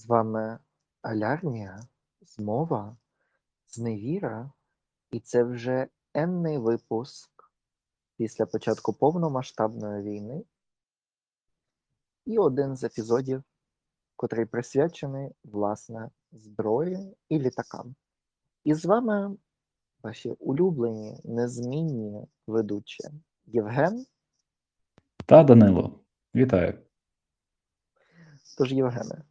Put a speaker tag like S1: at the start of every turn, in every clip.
S1: З вами Алярнія, змова, зневіра, і це вже енний випуск після початку повномасштабної війни. І один з епізодів, котрий присвячений, власне, зброї і літакам. І з вами ваші улюблені, незмінні ведучі Євген.
S2: Та Данило, вітаю.
S1: Тож, Євгене,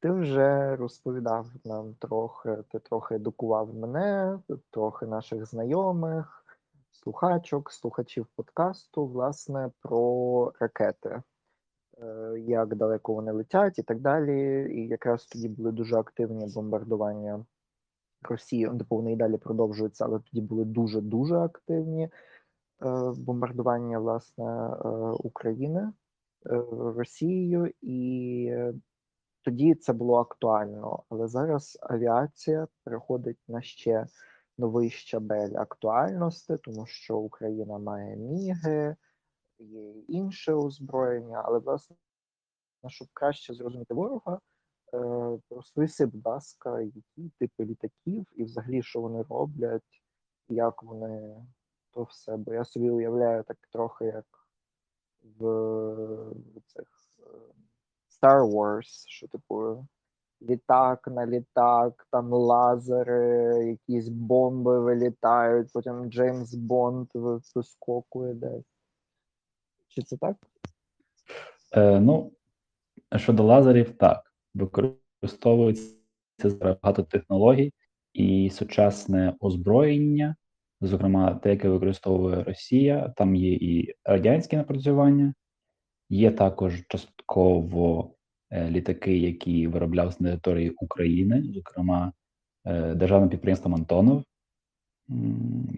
S1: ти вже розповідав нам трохи, ти трохи едукував мене, трохи наших знайомих, слухачок, слухачів подкасту, власне, про ракети, е, як далеко вони летять і так далі. І якраз тоді були дуже активні бомбардування Росії, типу вони і далі продовжуються, але тоді були дуже-дуже активні е, бомбардування власне е, України. Росією, і тоді це було актуально. Але зараз авіація переходить на ще новий щабель актуальності, тому що Україна має міги, є інше озброєння, але власне, щоб краще зрозуміти ворога, розповісти, будь ласка, які типи літаків і взагалі що вони роблять, як вони то все. Бо я собі уявляю так трохи як в, Star Wars, що типу літак на літак, там лазери, якісь бомби вилітають, потім Джеймс Бонд вискокує десь. Чи це так?
S2: Е, Ну, щодо лазерів, так. Використовується багато технологій і сучасне озброєння, зокрема, те, яке використовує Росія, там є і радянське напрацювання, є також частково літаки, які вироблялися на території України, зокрема, е, державне підприємство Антонов,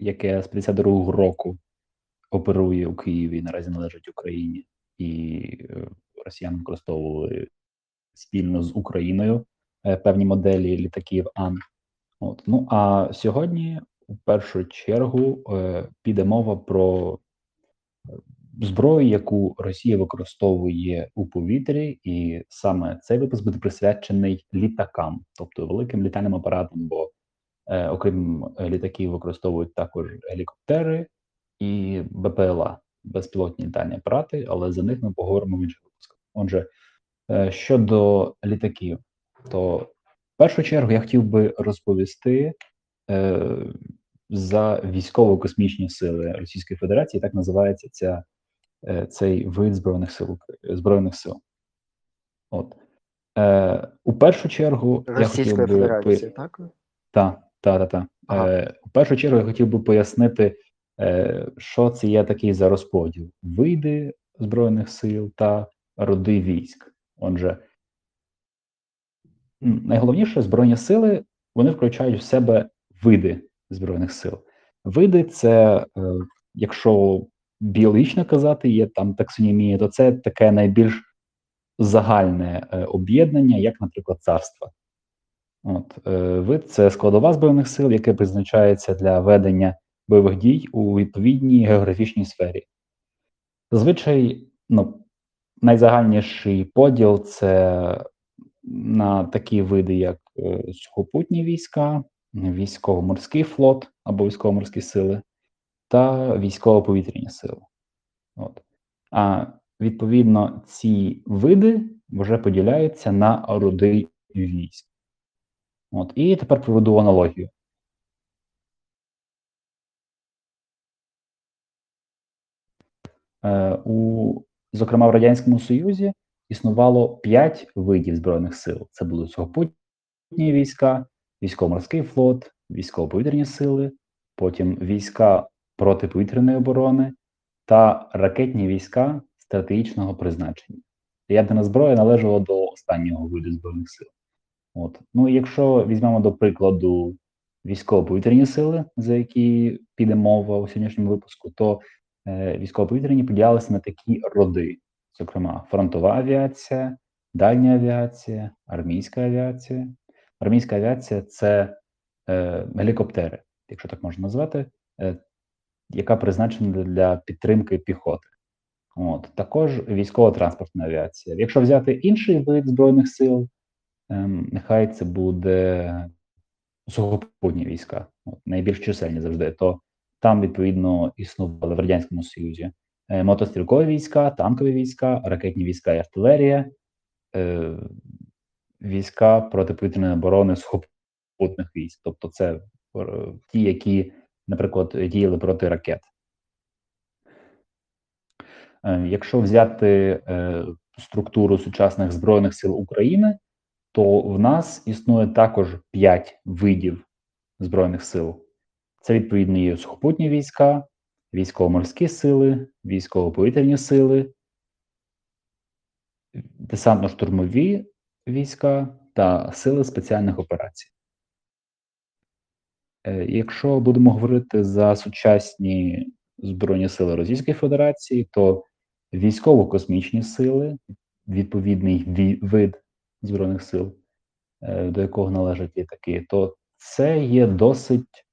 S2: яке з 52-го року оперує у Києві, наразі належить Україні, і е, росіяни використовували спільно з Україною певні моделі літаків Ан. От. Ну а сьогодні, у першу чергу, піде мова про зброю, яку Росія використовує у повітрі, і саме цей випуск буде присвячений літакам, тобто великим літальним апаратам. Бо е, окрім літаків, використовують також гелікоптери і БПЛА, безпілотні літальні апарати, але за них ми поговоримо в інших випусках. Отже, е, щодо літаків, то в першу чергу я хотів би розповісти. Е, за військово-космічні сили Російської Федерації так називається ця цей вид збройних сил збройних сил. От е, у першу чергу
S1: Російської я хотів би Федерації, так?
S2: Так, так, так. Ага. Е, у першу чергу я хотів би пояснити, е, що це є такий за розподіл: види збройних сил та роди військ. Отже, найголовніше збройні сили вони включають в себе види збройних сил. Види це, е, якщо біологічно казати, є там таксонімія, то це таке найбільш загальне е, об'єднання, як, наприклад, царство. От, е, Вид це складова збройних сил, яке призначається для ведення бойових дій у відповідній географічній сфері. Зазвичай ну, найзагальніший поділ це на такі види, як е, сухопутні війська, військово-морський флот або військово-морські сили, та військово-повітряні сили. От. А відповідно, ці види вже поділяються на роди військ. От. І тепер проведу аналогію. Е, у, Зокрема, в Радянському Союзі існувало 5 видів Збройних сил. Це були сухопутні війська, військово-морський флот, військово-повітряні сили, потім війська протиповітряної оборони та ракетні війська стратегічного призначення. Ядерна зброя належала до останнього виду збройних сил. От. Ну якщо візьмемо до прикладу військово-повітряні сили, за які піде мова у сьогоднішньому випуску, то е, військово-повітряні поділялися на такі роди, зокрема, фронтова авіація, дальня авіація, армійська авіація. Армійська авіація це е, гелікоптери, якщо так можна назвати. Е, яка призначена для підтримки піхоти. От також військово-транспортна авіація. Якщо взяти інший вид збройних сил, ем, нехай це буде сухопутні війська, от, найбільш чисельні завжди, то там, відповідно, існували в Радянському Союзі е, мотострілкові війська, танкові війська, ракетні війська і артилерія, е, війська протиповітряної оборони сухопутних військ. Тобто це е, ті, які, наприклад, діяли проти ракет. Е, Якщо взяти е, структуру сучасних Збройних сил України, то в нас існує також 5 видів Збройних сил. Це відповідно є сухопутні війська, військово-морські сили, військово-повітряні сили, десантно-штурмові війська та сили спеціальних операцій. Е, Якщо будемо говорити за сучасні Збройні сили Російської Федерації, то військово-космічні сили, відповідний вид Збройних сил, е, до якого належать літаки, то це є досить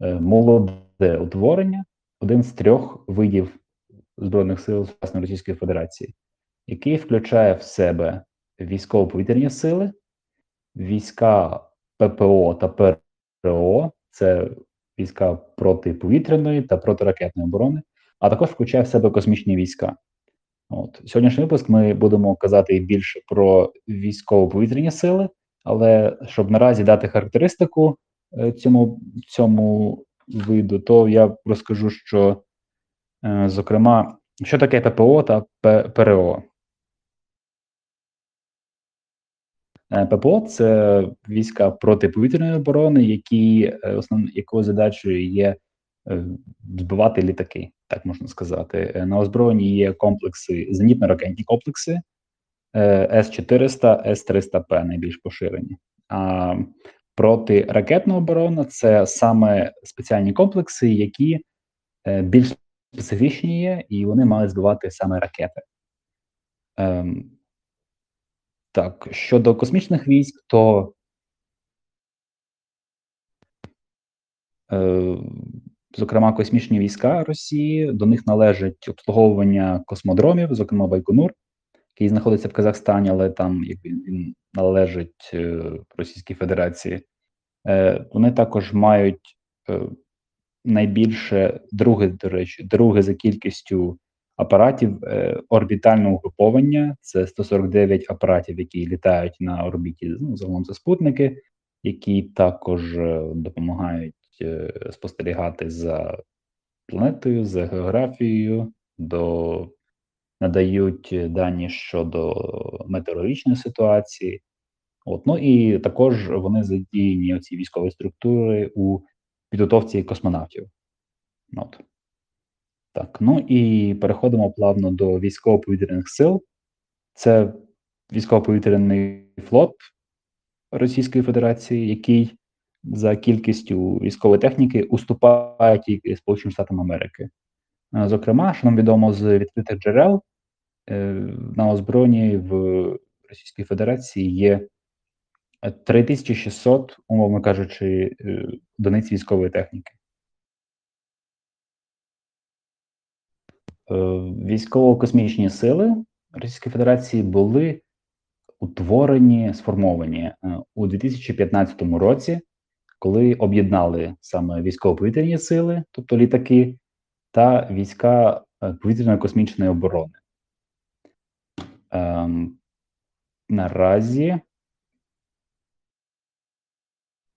S2: е, молоде утворення, один з трьох видів Збройних сил сучасної Російської Федерації, який включає в себе військово-повітряні сили, війська ППО та ПРО, це війська протиповітряної та протиракетної оборони, а також включає в себе космічні війська. От сьогоднішній випуск ми будемо казати більше про військово-повітряні сили, але щоб наразі дати характеристику е, цьому цьому виду, то я розкажу, що е, зокрема, що таке ППО та ПРО. ППО це війська протиповітряної оборони, які е, основ, якою задачею є е, збивати літаки, так можна сказати. Е, На озброєнні є комплекси, зенітно-ракетні комплекси е, С-400, С-300П найбільш поширені. А протиракетна оборона це саме спеціальні комплекси, які е, більш специфічні є, і вони мають збивати саме ракети. Так, щодо космічних військ, то е, зокрема космічні війська Росії, до них належить обслуговування космодромів, зокрема Байконур, який знаходиться в Казахстані, але там якби він належить е, Російській Федерації. Е, вони також мають е, найбільше друге, до речі, друге за кількістю апаратів е, орбітального угруповання. Це 149 апаратів, які літають на орбіті. Ну, загалом це спутники, які також е, допомагають е, спостерігати за планетою, за географією, до надають дані щодо метеорологічної ситуації. От, ну і також вони задіяні ці військові структури у підготовці космонавтів. От. Так, ну і переходимо плавно до військово-повітряних сил. Це військово-повітряний флот Російської Федерації, який за кількістю військової техніки уступає тільки Сполученим Штатам Америки. Е, Зокрема, що нам відомо з відкритих джерел, е, на озброєнні в Російській Федерації є 3600, умовно кажучи, е, одиниць військової техніки. Військово-космічні сили Російської Федерації були утворені, сформовані е, у 2015 році, коли об'єднали саме військово-повітряні сили, тобто літаки, та війська е, повітряної космічної оборони. Ем, наразі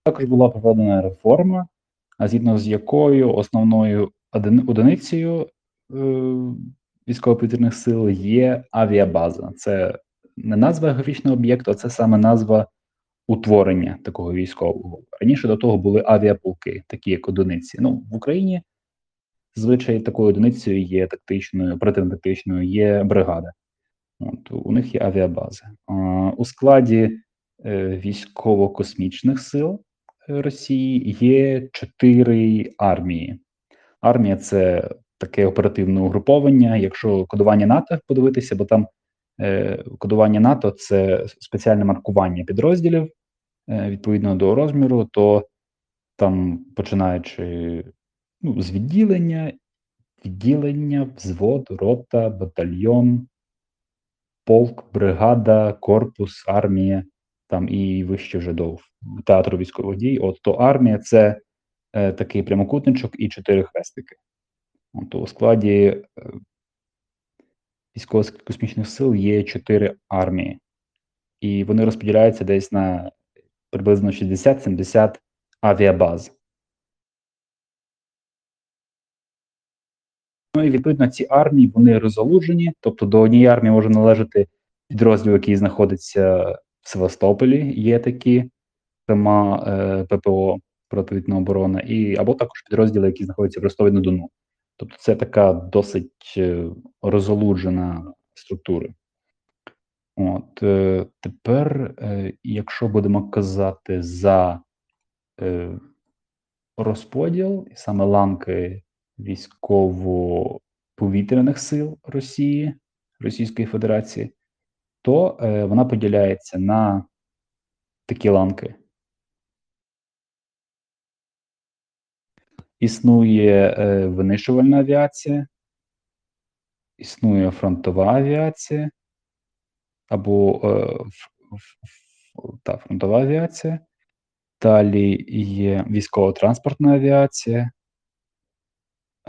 S2: також була проведена реформа, згідно з якою основною одини- одиницею е, військово-повітряних сил є авіабаза. Це не назва географічного об'єкту, а це саме назва утворення такого військового. Раніше до того були авіаполки, такі як одиниці. Ну, в Україні звичай такою одиницею є тактичною, оперативно-тактичною, є бригада. От, у них є авіабази. А, у складі е, військово-космічних сил е, Росії є чотири армії. Армія це таке оперативне угруповання. Якщо кодування НАТО подивитися, бо там е, кодування НАТО це спеціальне маркування підрозділів е, відповідно до розміру, то там починаючи ну, з відділення, відділення, взвод, рота, батальйон, полк, бригада, корпус, армія там і вище вже до театру військових дій. От то армія це е, такий прямокутничок і чотири хрестики. От у складі е, військово-космічних сил є чотири армії, і вони розподіляються десь на приблизно 60-70 авіабаз. Ну і відповідно ці армії вони розгалужені, тобто до однієї армії може належати підрозділ, який знаходиться в Севастополі, є такі, зокрема е, ППО противітна оборона, і або також підрозділи, які знаходяться в Ростові на Дону. Тобто це така досить е, розгалуджена структура. От е, тепер, е, якщо будемо казати за розподіл, саме ланки військово-повітряних сил Росії, Російської Федерації, то вона поділяється на такі ланки. Існує е, винищувальна авіація, існує фронтова авіація або е, ф, ф, та, фронтова авіація. Далі є військово-транспортна авіація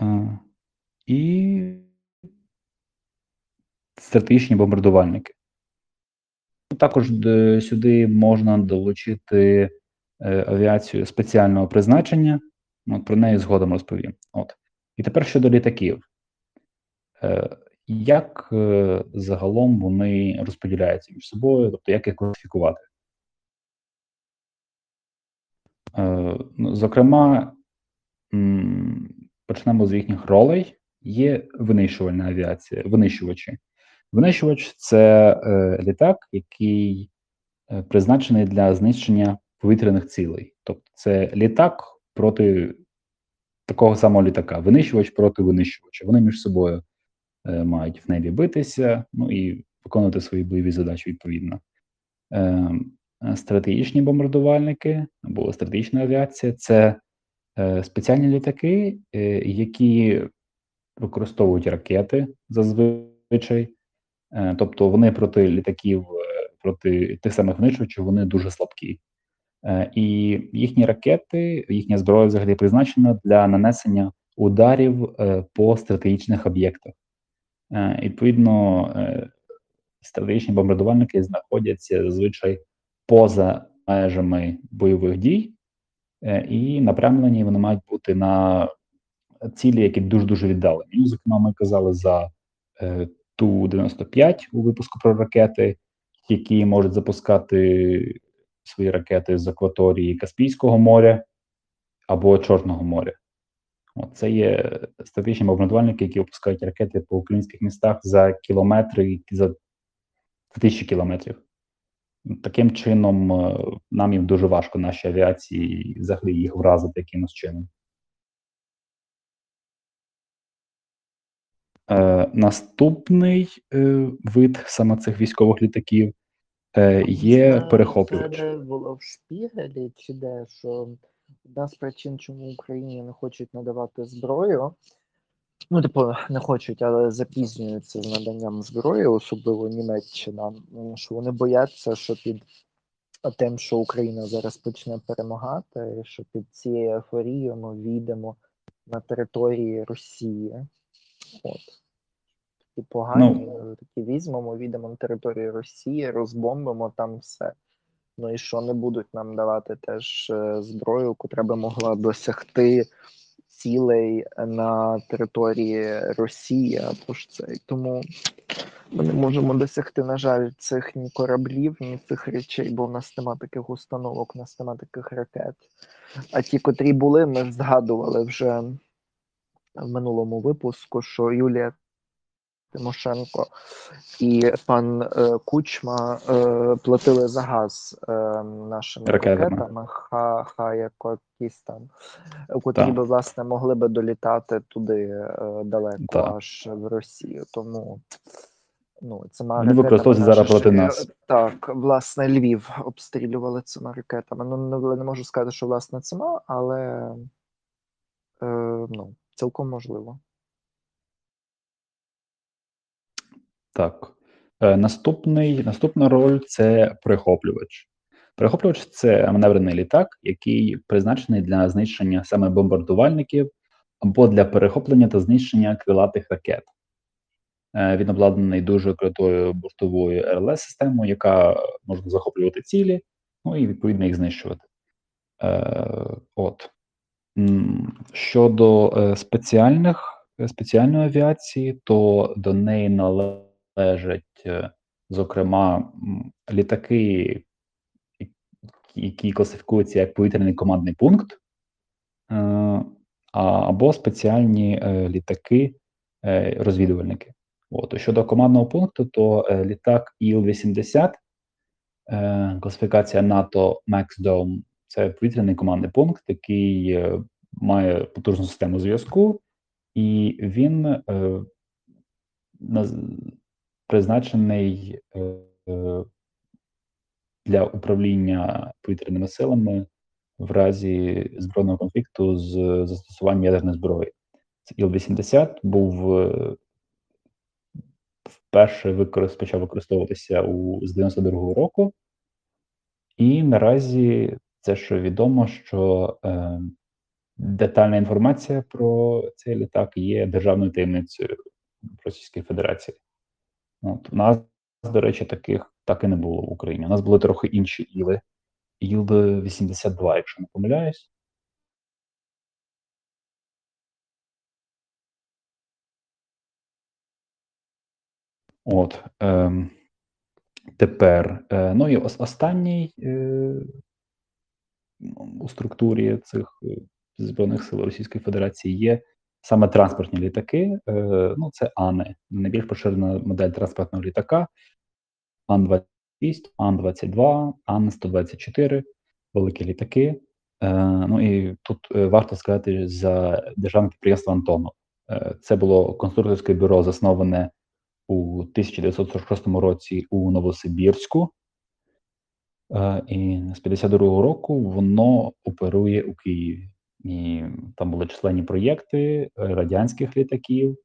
S2: е, і стратегічні бомбардувальники. Також сюди можна долучити е, авіацію спеціального призначення. От про неї згодом розповім. От. І тепер щодо літаків. Е, як е, загалом вони розподіляються між собою, тобто як їх класифікувати? Е, ну, зокрема, м, почнемо з їхніх ролей. Є винищувальна авіація, винищувачі. Винищувач це е, літак, який е, призначений для знищення повітряних цілей. Тобто, це літак проти такого самого літака, винищувач проти винищувача. Вони між собою е, мають в небі битися, ну і виконувати свої бойові задачі відповідно. Е, стратегічні бомбардувальники або стратегічна авіація це е, спеціальні літаки, е, які використовують ракети зазвичай. Е, тобто вони проти літаків, е, проти тих самих винищувачів, вони дуже слабкі. Е, І їхні ракети, їхня зброя взагалі призначена для нанесення ударів е, по стратегічних об'єктах. Е, Відповідно, стратегічні бомбардувальники знаходяться зазвичай поза межами бойових дій, і напрямлені вони мають бути на цілі, які дуже дуже віддалені. Ну, зокрема, ми казали за е, Ту-95 у випуску про ракети, які можуть запускати свої ракети з акваторії Каспійського моря або Чорного моря. От це є стратегічні бомбардувальники, які опускають ракети по українських містах за кілометри, за тисячі кілометрів. Таким чином, е, нам їм дуже важко нашій авіації взагалі їх вразити якимось чином. Е, наступний е, вид саме цих військових літаків є
S1: Це-
S2: перехоплювач.
S1: Це було в шпігелі, чи де, що одна з причин, чому Україні не хочуть надавати зброю. Ну, типу, не хочуть, але запізнюються з наданням зброї, особливо Німеччина. Що вони бояться, що під тим, що Україна зараз почне перемагати, що під цією ейфорією ми війдемо на території Росії. От. Такі погані, е, такі візьмемо, війдемо на територію Росії, розбомбимо там все. Ну і що не будуть нам давати теж е, зброю, котра би могла досягти цілей на території Росії, або ж це. І Тому ми не можемо досягти, на жаль, цих ні кораблів, ні цих речей, бо в нас нема таких установок, в нас нема таких ракет. А ті, котрі були, ми згадували вже в минулому випуску, що Юлія Тимошенко і пан е, Кучма е, платили за газ е, нашими
S2: Ракетами.
S1: ракетами, якісь там, котрі би власне могли би долітати туди е, далеко,
S2: Так.
S1: аж в Росію. Тому ну, цими
S2: Вони
S1: ракетами
S2: використовуються зараз проти нас.
S1: Так, власне, Львів обстрілювали цими ракетами. Ну, не, не можу сказати, що власне цими, але е, ну, цілком можливо.
S2: Так. Е, наступний, наступна роль це перехоплювач. Перехоплювач це маневрений літак, який призначений для знищення саме бомбардувальників або для перехоплення та знищення крилатих ракет. Е, він обладнаний дуже крутою бортовою РЛС-системою, яка може захоплювати цілі, ну і відповідно їх знищувати. Е, От. Щодо спеціальних спеціальної авіації, то до неї належать, зокрема, літаки, які класифікуються як повітряний командний пункт, або спеціальні літаки, розвідувальники. От. Щодо командного пункту, то е, літак Іл-80, е, класифікація НАТО Max – це повітряний командний пункт, який е, має потужну систему зв'язку, і він е. Призначений е, для управління повітряними силами в разі збройного конфлікту з застосуванням ядерної зброї. Іл-80 був е, вперше почав використовуватися у з 92-го року, і наразі це що відомо, що е, детальна інформація про цей літак є державною таємницею Російської Федерації. От, У нас, до речі, таких так і не було в Україні. У нас були трохи інші іли. Іл-82, якщо не помиляюсь. От, е, Тепер, е, ну і останній е, у структурі цих е, Збройних сил Російської Федерації є саме транспортні літаки. Е, ну, це АНИ, найбільш поширена модель транспортного літака. Ан-26, Ан-22, Ан-124, великі літаки. Е, Ну і тут е, варто сказати за державне підприємство Антонов. Е, Це було конструкторське бюро, засноване у 1946 році у Новосибірську, і з 52-го року воно оперує у Києві. І там були численні проєкти радянських літаків.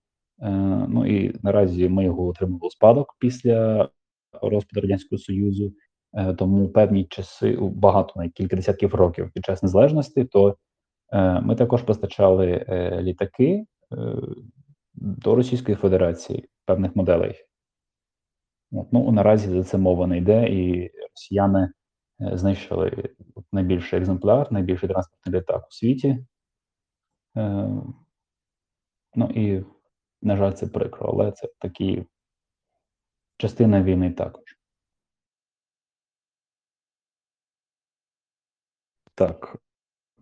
S2: Е, ну і наразі ми його отримали у спадок після розпаду Радянського Союзу. Е, тому певні часи, багато на кілька десятків років під час незалежності, то ми також постачали літаки до Російської Федерації певних моделей. От, ну, Наразі за це мова не йде, і росіяни е, знищили найбільший екземпляр, найбільший транспортний літак у світі. Е, Ну і, на жаль, це прикро, але це такі частина війни також. Так,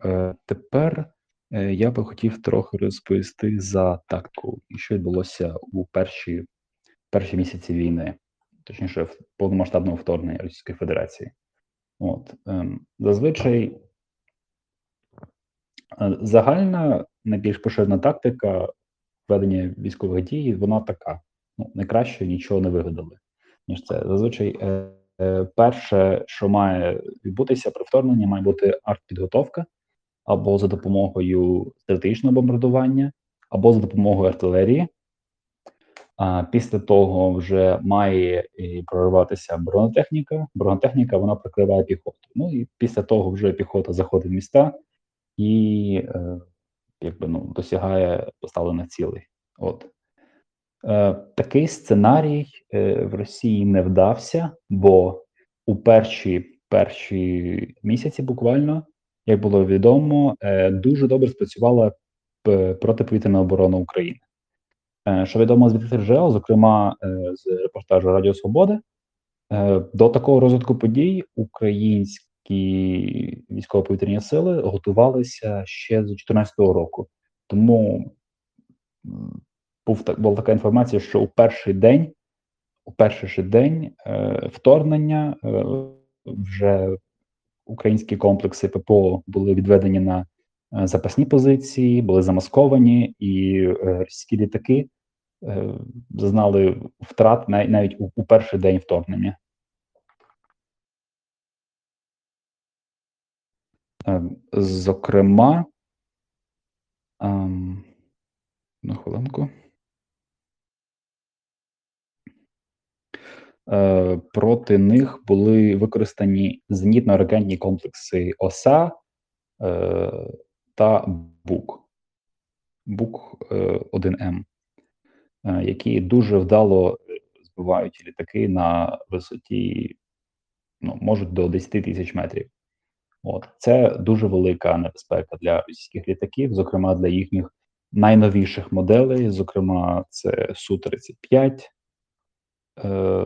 S2: е, тепер Е, я би хотів трохи розповісти за тактику, що відбулося у перші перші місяці війни, точніше, в повномасштабного вторгнення Російської Федерації. От ем, зазвичай е, загальна найбільш поширена тактика ведення військових дій, вона така: ну, найкраще нічого не вигадали, ніж це. Зазвичай, е, е, перше, що має відбутися при вторгненні, має бути артпідготовка або за допомогою стратегічного бомбардування, або за допомогою артилерії. А Після того вже має прориватися бронетехніка. Бронетехніка вона прикриває піхоту. Ну і після того вже піхота заходить в міста і е, якби ну досягає поставлених цілей. От е, такий сценарій е, в Росії не вдався, бо у перші перші місяці буквально як було відомо, е, дуже добре спрацювала протиповітряна оборона України. Е, що відомо з відкритих зокрема е, з репортажу Радіо Свобода, до такого розвитку подій українські військово-повітряні сили готувалися ще з 2014 року. Тому був так була така інформація, що у перший день, у перший же день вторгнення вже українські комплекси ППО були відведені на е, запасні позиції, були замасковані, і е, російські літаки е, зазнали втрат навіть у перший день вторгнення. Зокрема, ем, на хвилинку. е, проти них були використані зенітно-ракетні комплекси ОСА е, та БУК. БУК 1М, е, які дуже вдало збивають літаки на висоті, ну, можуть до 10 тисяч метрів. От це дуже велика небезпека для російських літаків, зокрема для їхніх найновіших моделей, зокрема, це су 35 е,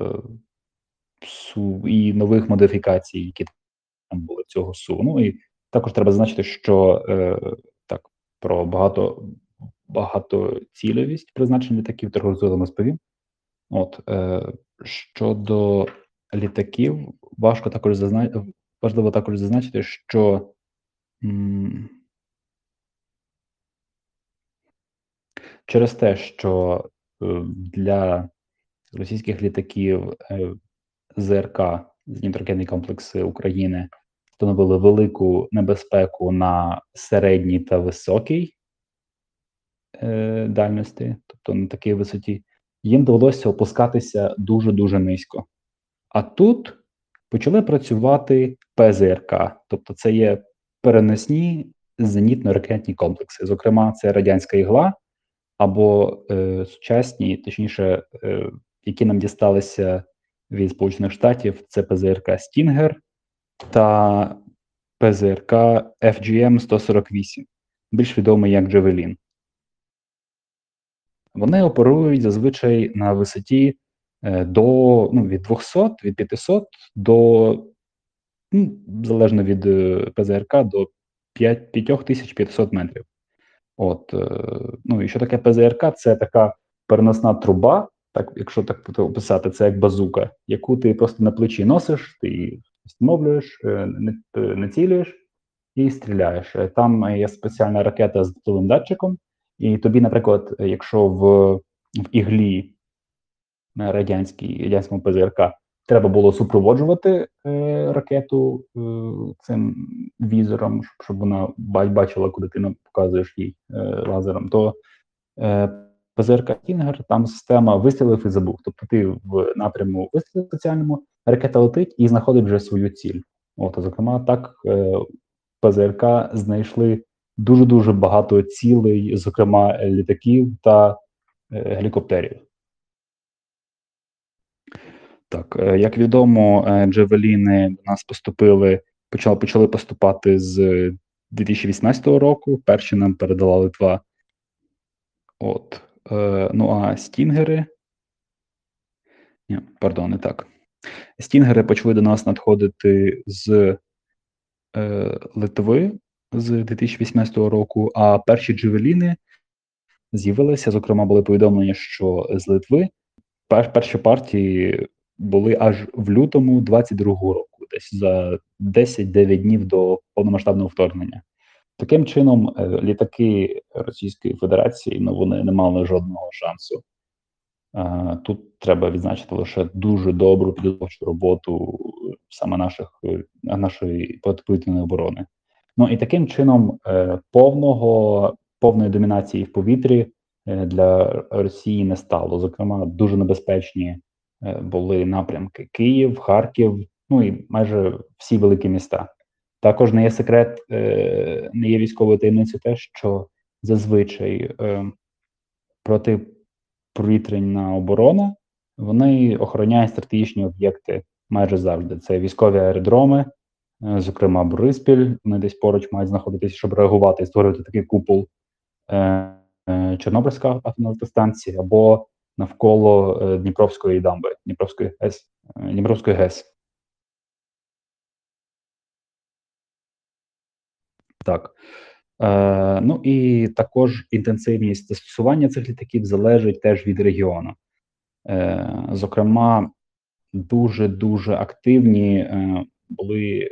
S2: Су і нових модифікацій, які там були цього Су. Ну і також треба зазначити, що е, так про багато багатоцільовість призначення літаків тероризуємо розповім. От е, щодо літаків, важко також зазначити, важливо також зазначити, що м через те, що е, для російських літаків е, ЗРК зенітно комплекси України становили велику небезпеку на середній та високій е, дальності, тобто на такій висоті, їм довелося опускатися дуже дуже низько. А тут почали працювати ПЗРК, тобто це є переносні зенітно-ракетні комплекси. Зокрема, це радянська ігла або е, сучасні, точніше, е, які нам дісталися від Сполучених Штатів, це ПЗРК Стінгер та ПЗРК FGM 148, більш відомий як Джевелін. Вони оперують зазвичай на висоті е, до ну, від 200, від 500 до, ну, залежно від е, ПЗРК, до 5500 метрів. От, е, ну і що таке ПЗРК? Це така переносна труба, так, якщо так описати, це як базука, яку ти просто на плечі носиш, ти встановлюєш, націлюєш і стріляєш. Там є спеціальна ракета з датовим датчиком, і тобі, наприклад, якщо в в іглі на радянській радянському ПЗРК треба було супроводжувати е, ракету е, цим візором, щоб вона бачила, куди ти показуєш їй е, лазером, то е, ПЗРК Кінгер там система вистрілив і забув. Тобто ти в напряму вистрілив спеціальному, ракета летить і знаходить вже свою ціль. От, зокрема, так е, ПЗРК знайшли дуже дуже багато цілей, зокрема літаків та е, гелікоптерів. Так, е, як відомо, е, Джевеліни до нас поступили, почали почали поступати з 2018 року. Перші нам передала Литва. От. Е, ну а стінгери. Ні, пардон, не так. Стінгери почали до нас надходити з е, Литви з 2018 року, а перші джевеліни з'явилися. Зокрема, були повідомлення, що з Литви пер, перші партії були аж в лютому 22-го року, десь за 10-9 днів до повномасштабного вторгнення. Таким чином, е, літаки Російської Федерації ну вони не мали жодного шансу. Тут треба відзначити лише дуже добру підготовчу роботу саме наших нашої протиповітряної оборони. Ну і таким чином е, повного повної домінації в повітрі е, для Росії не стало. Зокрема, дуже небезпечні були напрямки Київ, Харків, ну і майже всі великі міста. Також не є секрет, е, не є військовою таємницею те, що зазвичай е, протиповітряна оборона вони охороняють стратегічні об'єкти майже завжди. Це військові аеродроми, е, зокрема Бориспіль, вони десь поруч мають знаходитися, щоб реагувати і створювати такий купол Чорнобильська атомна електростанція або навколо Дніпровської дамби, Дніпровської ГЕС, Дніпровської ГЕС. Так. Е, Ну і також інтенсивність застосування цих літаків залежить теж від регіону. Е, Зокрема, дуже дуже активні е, були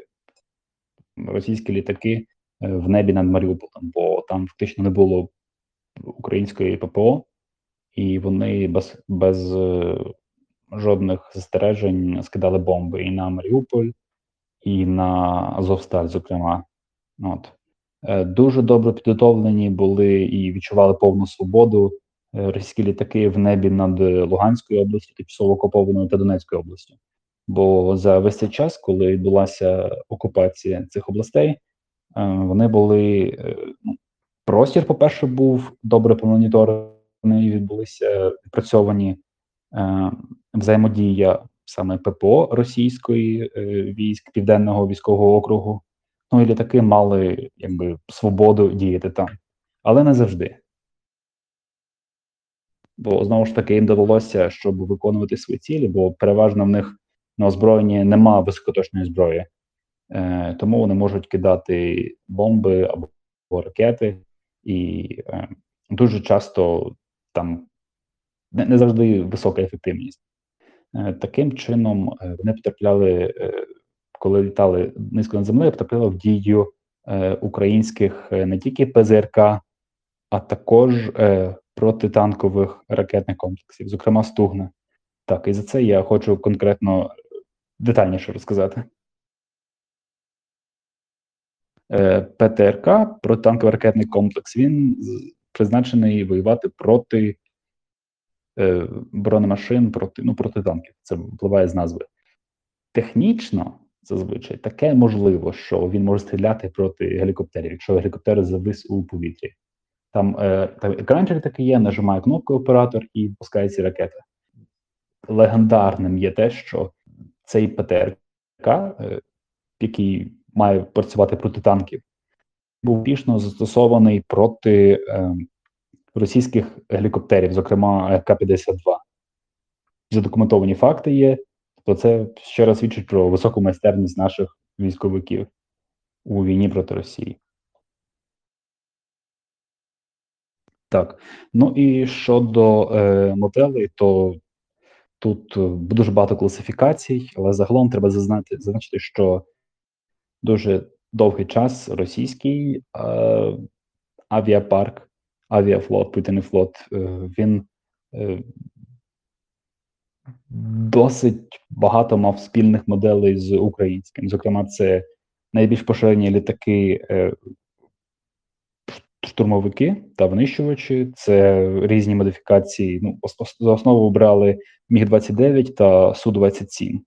S2: російські літаки е, в небі над Маріуполем, бо там фактично не було української ППО, і вони без без е, жодних застережень скидали бомби і на Маріуполь, і на Азовсталь, зокрема. От. Е, дуже добре підготовлені були і відчували повну свободу е, російські літаки в небі над Луганською областю, тимчасово окупованою та Донецькою областю. Бо за весь цей час, коли відбулася окупація цих областей, е, вони були е, ну, простір, по-перше, був добре помоніторований, відбулися відпрацьовані е, взаємодія саме ППО російської е, військ Південного військового округу. Ну і літаки мали якби свободу діяти там, але не завжди. Бо знову ж таки їм довелося, щоб виконувати свої цілі, бо переважно в них на озброєнні нема високоточної зброї, е, тому вони можуть кидати бомби або, ракети, і е, дуже часто там не, не завжди висока ефективність. Е, таким чином е, вони потрапляли, е, коли літали низько над землею, потрапляли в дію е, українських е, не тільки ПЗРК, а також е, протитанкових ракетних комплексів, зокрема Стугна. Так, і за це я хочу конкретно детальніше розказати. Е, ПТРК протитанковий ракетний комплекс. Він призначений воювати проти е, бронемашин, проти, ну, проти танків. Це впливає з назви. Технічно, зазвичай, таке можливо, що він може стріляти проти гелікоптерів, якщо гелікоптер завис у повітрі. Там, е, там екранчик такий є, нажимає кнопку оператор і пускається ракета. Легендарним є те, що цей ПТРК, е, який має працювати проти танків, був успішно застосований проти е, російських гелікоптерів, зокрема К-52. Задокументовані факти є, то це ще раз свідчить про високу майстерність наших військовиків у війні проти Росії. Так, ну і щодо е, моделей, то тут е, дуже багато класифікацій, але загалом треба зазнати, зазначити, що дуже довгий час російський е, авіапарк, авіафлот, повітряний флот, е, він е, досить багато мав спільних моделей з українським. Зокрема, це найбільш поширені літаки, е, штурмовики та винищувачі, це різні модифікації. Ну, за основу брали Міг 29 та Су-27.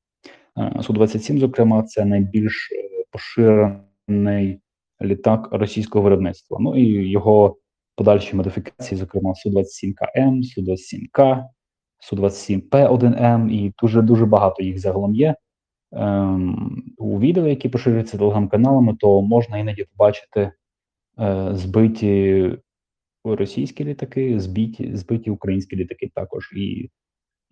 S2: Е, Су-27, зокрема, це найбільш е, поширений літак російського виробництва. Ну і його подальші модифікації, зокрема Су-27КМ, ем, Су-27К, Су-27П1М, ем, і дуже дуже багато їх загалом є. Ем, у відео, які поширюються телеграм-каналами, то можна іноді побачити е, збиті російські літаки, збиті, збиті українські літаки також. І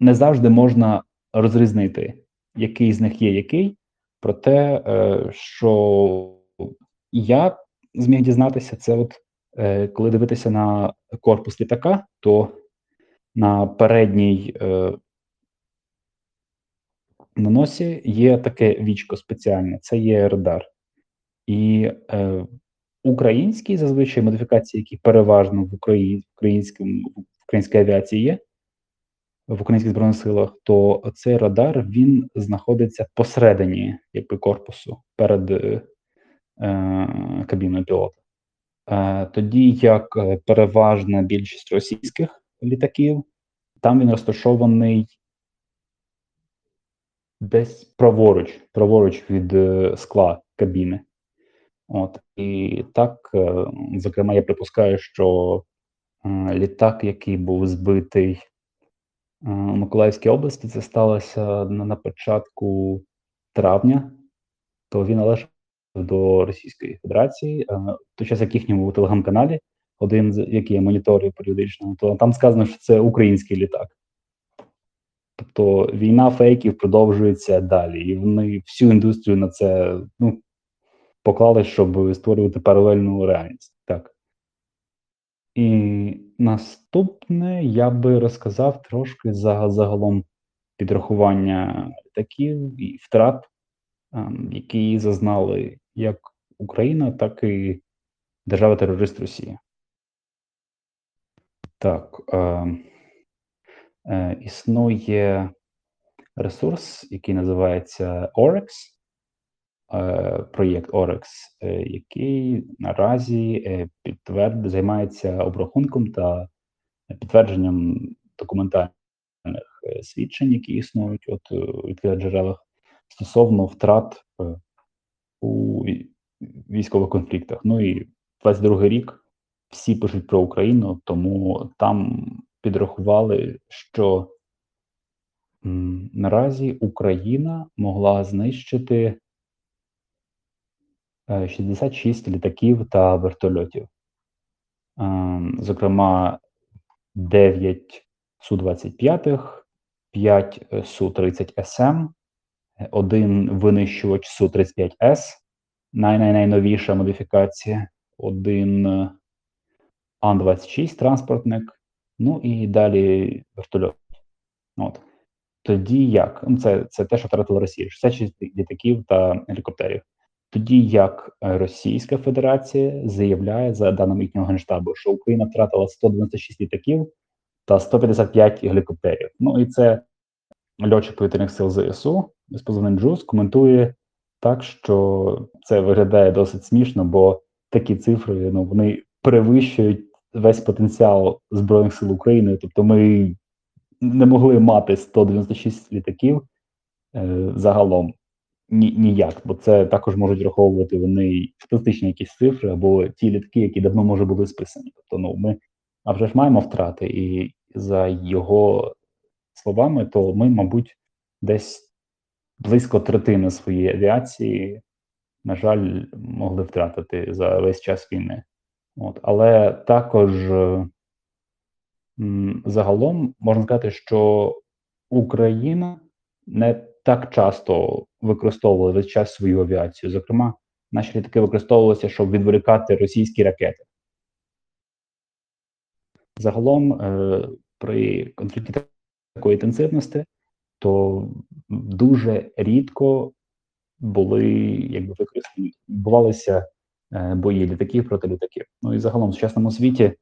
S2: не завжди можна розрізнити, який з них є який. Проте, е, що я зміг дізнатися, це от е, коли дивитися на корпус літака, то на передній е, на носі є таке вічко спеціальне, це є радар. І е, українські зазвичай модифікації, які переважно в Україні, в українській авіації є, в українських збройних силах, то цей радар він знаходиться посередині якби, корпусу перед е, е, кабіною пілота. Е, тоді як е, переважна більшість російських літаків, там він розташований десь праворуч, праворуч від е, скла кабіни. От і так, е, зокрема, я припускаю, що е, літак, який був збитий у Миколаївській області, це сталося на, початку травня, то він належав до Російської Федерації. В той час, як їхньому телеграм-каналі, один з який я моніторю періодично, то там сказано, що це український літак. Тобто війна фейків продовжується далі, і вони всю індустрію на це ну, поклали, щоб створювати паралельну реальність. Так. І наступне я би розказав трошки за загалом підрахування літаків і втрат, ем, які зазнали як Україна, так і держава-терорист Росія. Так. Е, е, існує ресурс, який називається OREX, е, проєкт OREX, е, який наразі е, підтверд, займається обрахунком та підтвердженням документальних е, свідчень, які існують от е, відкритих джерелах стосовно втрат у військових конфліктах. Ну і 22 рік всі пишуть про Україну, тому там підрахували, що наразі Україна могла знищити е, 66 літаків та вертольотів. Ем, Зокрема, 9 Су-25, 5 Су-30СМ, один винищувач Су-35С, най- най- найновіша модифікація, один е, Ан-26 транспортник, ну і далі вертольот. От. Тоді як? Ну, це, це те, що втратила Росія, 66 літаків та гелікоптерів. Тоді як е, Російська Федерація заявляє, за даними їхнього генштабу, що Україна втратила 196 літаків та 155 гелікоптерів. Ну і це льотчик повітряних сил ЗСУ з позивним Джуз коментує так, що це виглядає досить смішно, бо такі цифри ну, вони перевищують весь потенціал Збройних сил України. Тобто ми не могли мати 196 літаків е, загалом ні, ніяк, бо це також можуть враховувати вони фантастичні якісь цифри або ті літки, які давно може були списані. Тобто, ну ми а вже ж маємо втрати, і за його словами, то ми, мабуть, десь близько третини своєї авіації, на жаль, могли втратити за весь час війни. От, але також е, загалом можна сказати, що Україна не так часто використовувала весь час свою авіацію. Зокрема, наші літаки використовувалися, щоб відволікати російські ракети. Загалом, е, при конфлікті такої інтенсивності, то дуже рідко були якби використані, відбувалися бої літаків проти літаків. Ну і загалом в сучасному світі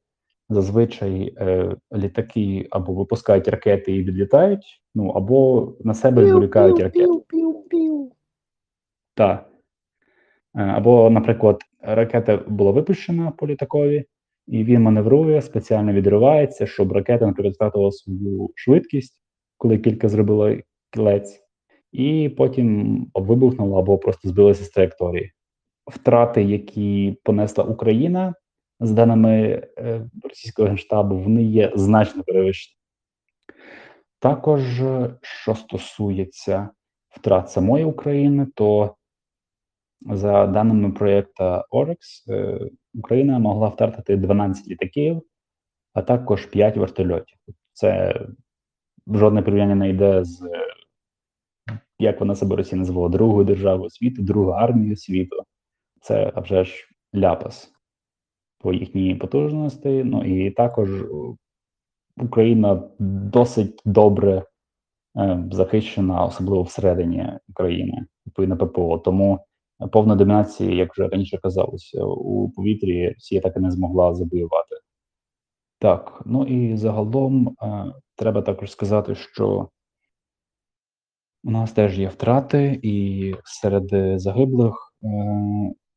S2: зазвичай е, літаки або випускають ракети і відлітають, ну або на себе відволікають ракети. Так. Е, Або, наприклад, ракета була випущена по літакові, і він маневрує, спеціально відривається, щоб ракета, наприклад, втратила свою швидкість, коли кілька зробила кілець, і потім вибухнула або просто збилася з траєкторії. Втрати, які понесла Україна, з даними е, російського генштабу, вони є значно перевищені. Також, е, що стосується втрат самої України, то за даними проєкту е, Україна могла втратити 12 літаків, а також 5 вертольотів. Це жодне порівняння не йде з як вона себе Росія називала другою державою світу, другою армією світу. Це а вже ж ляпас по їхній потужності. Ну і також е, Україна досить добре е, захищена, особливо всередині України, відповідно ППО. Тому повна домінація, як вже раніше казалося, у повітрі Росія так і не змогла завоювати. Так, ну і загалом е, треба також сказати, що у нас теж є втрати, і серед загиблих е,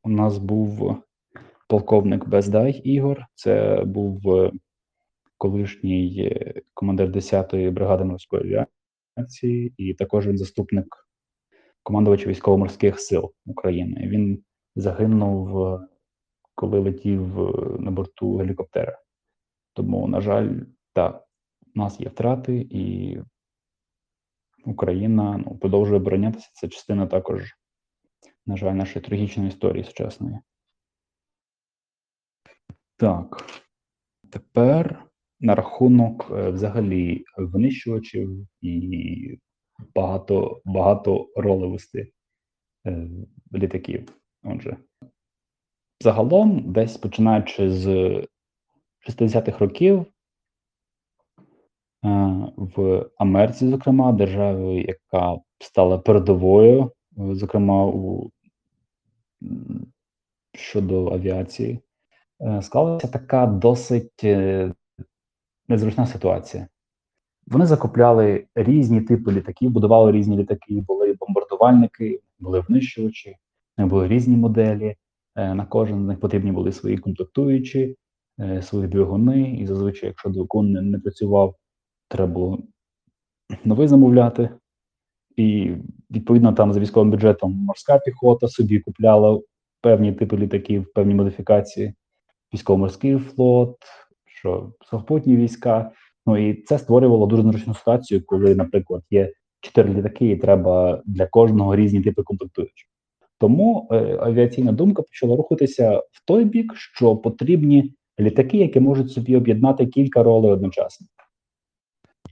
S2: у нас був полковник Бездай Ігор. Це був е, колишній е, командир 10-ї бригади морської авіації, і також він заступник командувача військово-морських сил України. Він загинув, е, коли летів е, на борту гелікоптера. Тому, на жаль, так, у нас є втрати, і Україна ну, продовжує оборонятися. Це частина також, на жаль, нашої трагічної історії сучасної. Так, тепер на рахунок е, взагалі винищувачів і багато, багато ролевості е, літаків. Отже, загалом, десь починаючи з 60-х років, е, в Америці, зокрема, державі, яка стала передовою, зокрема у щодо авіації, е, склалася така досить е, незручна ситуація. Вони закупляли різні типи літаків, будували різні літаки, були бомбардувальники, були винищувачі, е, були різні моделі. На кожен з них потрібні були свої комплектуючі. свої двигуни, і зазвичай, якщо двигун не працював, треба було новий замовляти. І відповідно там за військовим бюджетом морська піхота собі купляла певні типи літаків, певні модифікації, військово-морський флот, що сухопутні війська. Ну і це створювало дуже незручну ситуацію, коли, наприклад, є чотири літаки, і треба для кожного різні типи комплектуючих. Тому е, авіаційна думка почала рухатися в той бік, що потрібні літаки, які можуть собі об'єднати кілька ролей одночасно.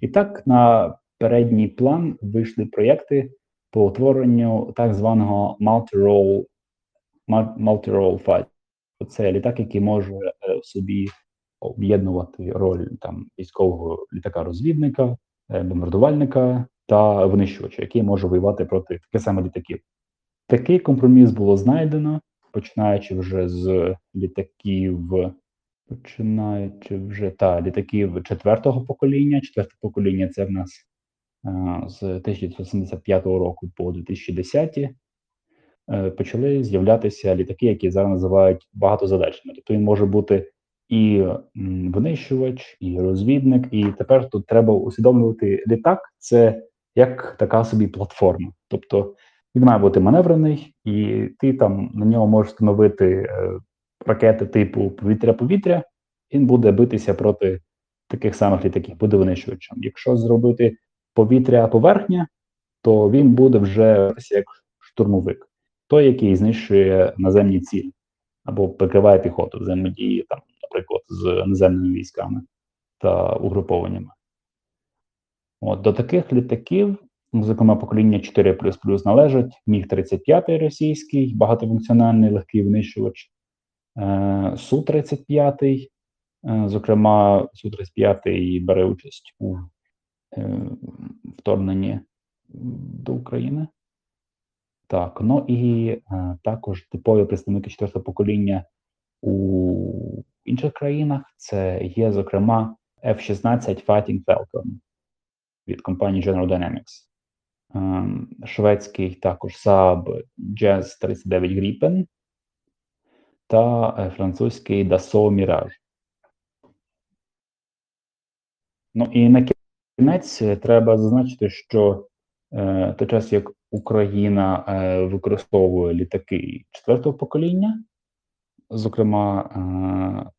S2: І так на передній план вийшли проєкти по утворенню так званого multi-role, multi-role fight. Це літак, який може е, в собі об'єднувати роль там військового літака-розвідника, е, бомбардувальника та винищувача, який може воювати проти таких саме літаків. Такий компроміс було знайдено, починаючи вже з літаків, починаючи вже та літаків четвертого покоління. Четверте покоління це в нас з 1975 року по 2010 е, почали з'являтися літаки, які зараз називають багатозадачними. Тобто він може бути і винищувач, і розвідник. І тепер тут треба усвідомлювати літак. Це як така собі платформа. Тобто він має бути маневрений, і ти там на нього можеш встановити е, ракети типу повітря-повітря, він буде битися проти таких самих літаків, буде винищувачем. Якщо зробити повітря-поверхня, то він буде вже як штурмовик, той, який знищує наземні цілі або прикриває піхоту взаємодії, там, наприклад, з наземними військами та угрупованнями. От, До таких літаків Зокрема, покоління 4 належать. Міг 35 російський, багатофункціональний легкий винищувач, е, Су-35, е, зокрема, Су-35 бере участь у вторгненні до України. Так, ну і також типові представники четвертого покоління у інших країнах це є, зокрема, F-16 Fighting Falcon від компанії General Dynamics. Ем, шведський також Saab Jazz 39 Gripen та е, французький Dassault Mirage. Ну і на кінець е, треба зазначити, що е, той час, як Україна е, використовує літаки четвертого покоління, зокрема, е,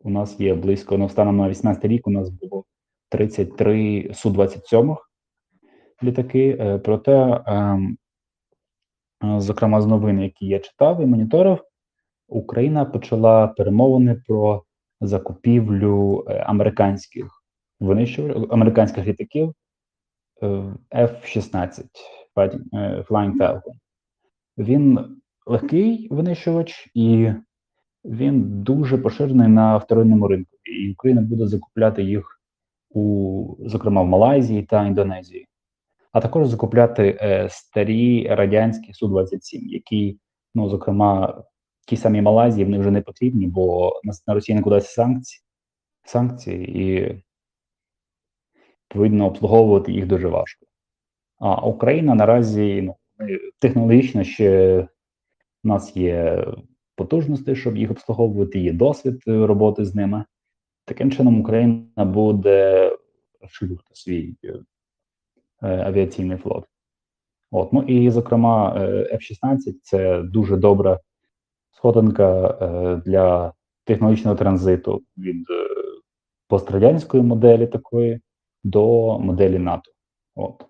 S2: у нас є близько ну, станом на 18 рік, у нас було 33 Су-27 літаки. Е, проте, е, зокрема, з новин, які я читав і моніторив, Україна почала перемовини про закупівлю е, американських винищувачів, американських літаків F-16 Flying Falcon. Він легкий винищувач і він дуже поширений на вторинному ринку. І Україна буде закупляти їх у, зокрема, в Малайзії та Індонезії а також закупляти е, старі радянські Су-27, які, ну зокрема, ті самі Малайзії вони вже не потрібні, бо на, на Росії не кудись санкції, санкції і відповідно обслуговувати їх дуже важко. А Україна наразі ну, технологічно ще в нас є потужності, щоб їх обслуговувати, є досвід роботи з ними. Таким чином, Україна буде розширювати свій Е, авіаційний флот. От, ну і, зокрема, е, F-16 це дуже добра сходинка е, для технологічного транзиту від пострадянської моделі такої до моделі НАТО. От.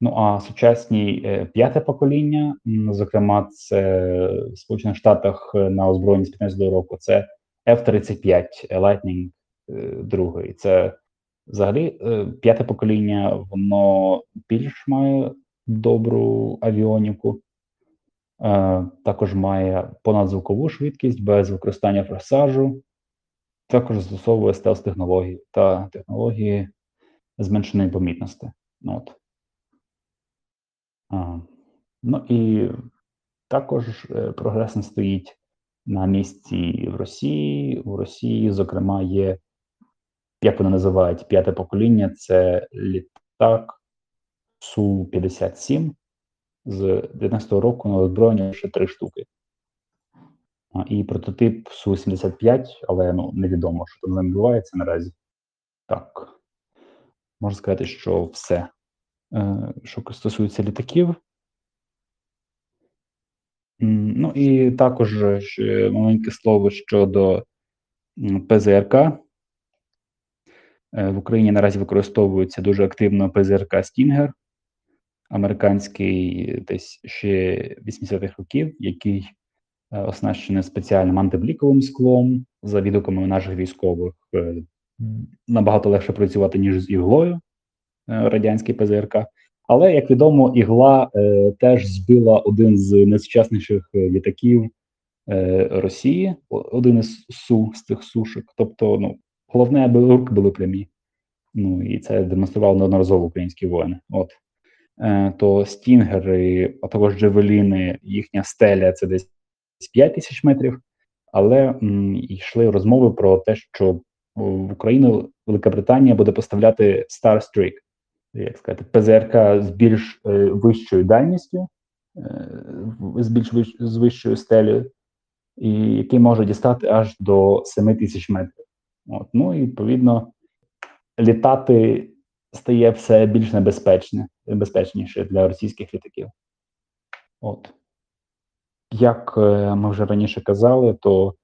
S2: Ну а сучасні п'яте покоління, зокрема, це в Сполучених Штатах на озброєнні з 15 року, це F-35 Lightning 2. Це Взагалі, е, п'яте покоління, воно більш має добру авіоніку, е, також має понадзвукову швидкість без використання форсажу, також застосовує стелс технології та технології зменшеної помітності. Ну, от. А, ну і також е, прогрес не стоїть на місці в Росії. У Росії, зокрема, є як вони називають п'яте покоління, це літак Су-57 з 19-го року на озброєння ще три штуки. І прототип Су-75, але ну, невідомо, що там відбувається наразі. Так. Можна сказати, що все. Е, Що стосується літаків. Ну і також маленьке слово щодо ПЗРК. Е, В Україні наразі використовується дуже активно ПЗРК Стінгер, американський десь ще 80-х років, який е, оснащений спеціальним антибліковим склом за відгуками наших військових. е, Набагато легше працювати, ніж з іглою е, радянський ПЗРК. Але, як відомо, ігла е, теж збила один з найсучасніших літаків е, Росії, один із су з тих сушок. Тобто, ну, головне, аби руки були прямі. Ну і це демонстрували неодноразово українські воїни. От е, то стінгери, а також джевеліни, їхня стеля це десь 5 тисяч метрів. Але м, йшли розмови про те, що в Україну Велика Британія буде поставляти Starstreak, як сказати, ПЗРК з більш е, вищою дальністю, е, з більш вищ, з вищою стелею, і який може дістати аж до 7 тисяч метрів. От, ну і відповідно літати стає все більш небезпечне, небезпечніше для російських літаків. От. Як е, ми вже раніше казали, то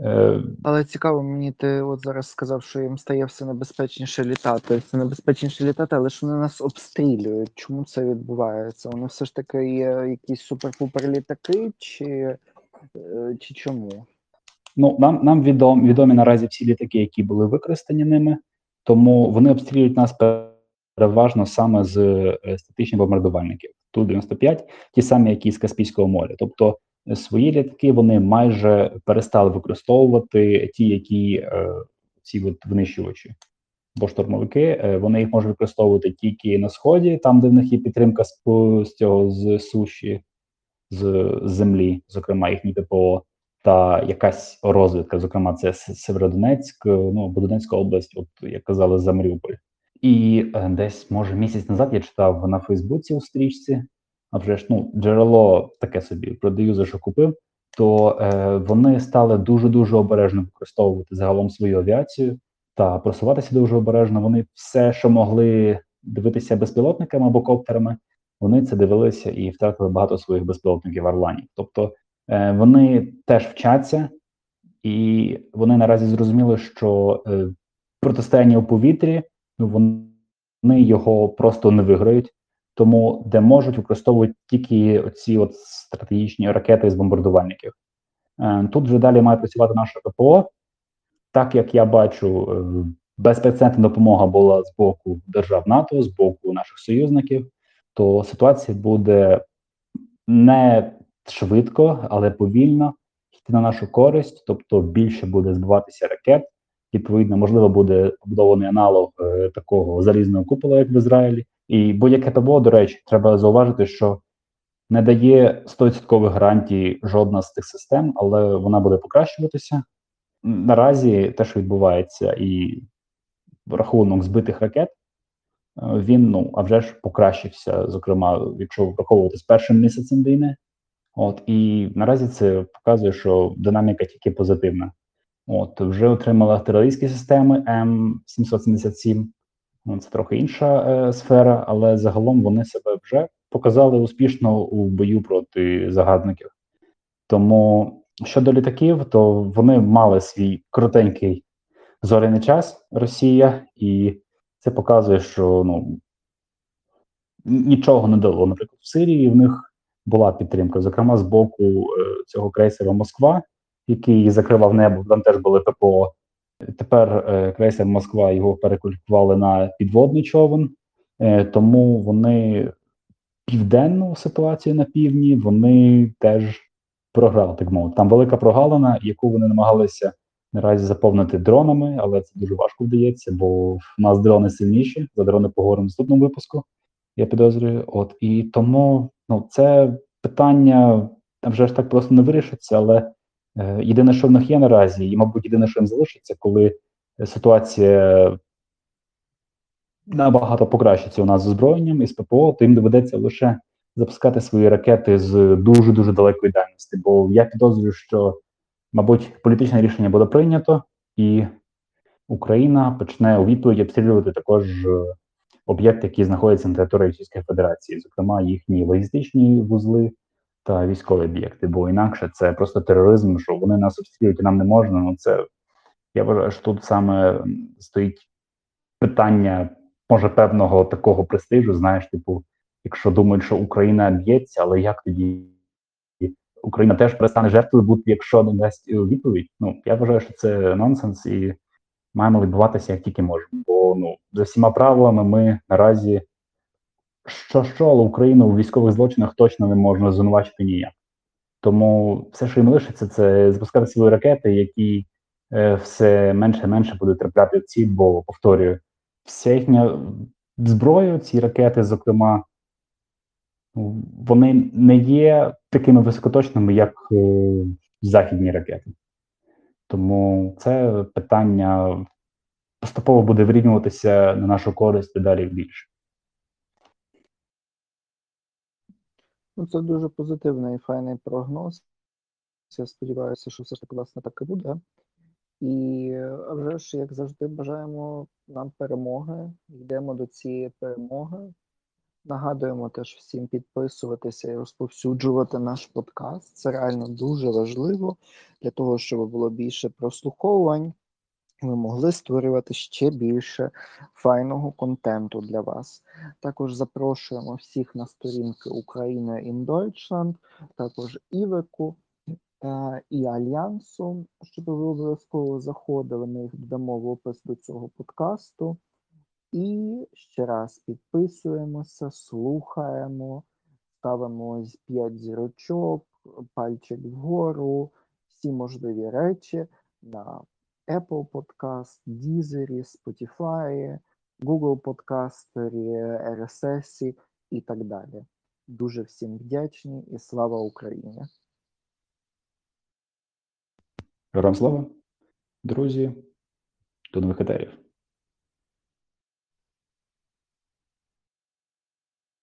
S2: е,
S1: Але цікаво, мені ти от зараз сказав, що їм стає все небезпечніше літати. Все небезпечніше літати, але ж вони нас обстрілюють. Чому це відбувається? Вони все ж таки є якісь супер-пупер літаки, чи, е, чи чому?
S2: Ну, нам, нам відом, відомі наразі всі літаки, які були використані ними, тому вони обстрілюють нас переважно саме з статичних бомбардувальників. Ту-95, ті самі, які з Каспійського моря. Тобто е, свої літаки вони майже перестали використовувати ті, які е, ці от винищувачі. Бо штурмовики е, вони їх можуть використовувати тільки на сході, там де в них є підтримка з, з цього з суші, з, з землі, зокрема їхні ППО та якась розвідка, зокрема, це Северодонецьк, е, ну або Донецька область, от як казали, за Маріуполь. І е, десь, може, місяць назад я читав на Фейсбуці у стрічці, а вже ж ну, джерело таке собі продаю за що купив. То е, вони стали дуже дуже обережно використовувати загалом свою авіацію та просуватися дуже обережно. Вони все, що могли дивитися безпілотниками або коптерами, вони це дивилися і втратили багато своїх безпілотників Орланів. Тобто е, вони теж вчаться, і вони наразі зрозуміли, що е, протистояння у повітрі вони його просто не виграють. Тому де можуть використовують тільки оці от стратегічні ракети з бомбардувальників. Е, Тут вже далі має працювати наша ППО. Так як я бачу, е, безпрецедентна допомога була з боку держав НАТО, з боку наших союзників, то ситуація буде не швидко, але повільно йти на нашу користь, тобто більше буде збиватися ракет. Відповідно, можливо, буде побудований аналог е, такого залізного купола, як в Ізраїлі. І будь-яке ППО, до речі, треба зауважити, що не дає 100% гарантій жодна з цих систем, але вона буде покращуватися. Наразі те, що відбувається, і рахунок збитих ракет, е, він ну а вже ж покращився, зокрема, якщо враховувати з першим місяцем війни. От і наразі це показує, що динаміка тільки позитивна. От вже отримали артилерійські системи М777. Ну, Це трохи інша е, сфера, але загалом вони себе вже показали успішно у бою проти загадників. Тому щодо літаків, то вони мали свій коротенький зоряний час Росія, і це показує, що ну нічого не дало. Наприклад, в Сирії в них була підтримка, зокрема з боку е, цього крейсера Москва, який закривав небо. Там теж були ППО. Тепер е, крейсер Москва його перекваліфікували на підводний човен, е, тому вони південну ситуацію на півдні вони теж програли, так мовити. Там велика прогалина, яку вони намагалися наразі заповнити дронами, але це дуже важко вдається, бо в нас дрони сильніші. За дрони поговоримо в наступному випуску. Я підозрюю. От і тому ну це питання вже ж так просто не вирішиться, але єдине, що в них є наразі, і, мабуть, єдине, що їм залишиться, коли ситуація набагато покращиться у нас з озброєнням і з ППО, то їм доведеться лише запускати свої ракети з дуже дуже далекої дальності. Бо я підозрюю, що мабуть, політичне рішення буде прийнято, і Україна почне у відповідь обстрілювати також е, об'єкти, які знаходяться на території Російської Федерації, зокрема їхні логістичні вузли та військові об'єкти. Бо інакше це просто тероризм, що вони нас обстрілюють нам не можна. Ну це я вважаю, що тут саме стоїть питання, може, певного такого престижу. Знаєш, типу, якщо думають, що Україна б'ється, але як тоді Україна теж перестане жертвою бути, якщо не дасть е, відповідь? Ну я вважаю, що це нонсенс і маємо відбуватися як тільки можемо. Бо ну за всіма правилами ми наразі що що, але Україну у військових злочинах точно не можна звинувачити ніяк. Тому все, що їм лишиться, це запускати свої ракети, які е, все менше і менше будуть трапляти в ціль, бо повторюю, вся їхня зброя, ці ракети, зокрема, вони не є такими високоточними, як е, західні ракети. Тому це питання поступово буде вирівнюватися на нашу користь дедалі більше.
S1: Ну, це дуже позитивний і файний прогноз. Я сподіваюся, що все ж таки власне так і буде. І вже ж, як завжди, бажаємо нам перемоги. Йдемо до цієї перемоги. Нагадуємо теж всім підписуватися і розповсюджувати наш подкаст. Це реально дуже важливо для того, щоб було більше прослуховувань. Ми могли створювати ще більше файного контенту для вас. Також запрошуємо всіх на сторінки Україна in Deutschland, також Івеку і Альянсу, щоб ви обов'язково заходили. Ми їх додамо в опис до цього подкасту. І ще раз підписуємося, слухаємо, ставимо ось 5 зірочок, пальчик вгору, всі можливі речі на Apple Podcast, Deezer, Spotify, Google Podcaster, RSS і так далі. Дуже всім вдячні і слава Україні!
S2: Героям слава, друзі, до нових етерів.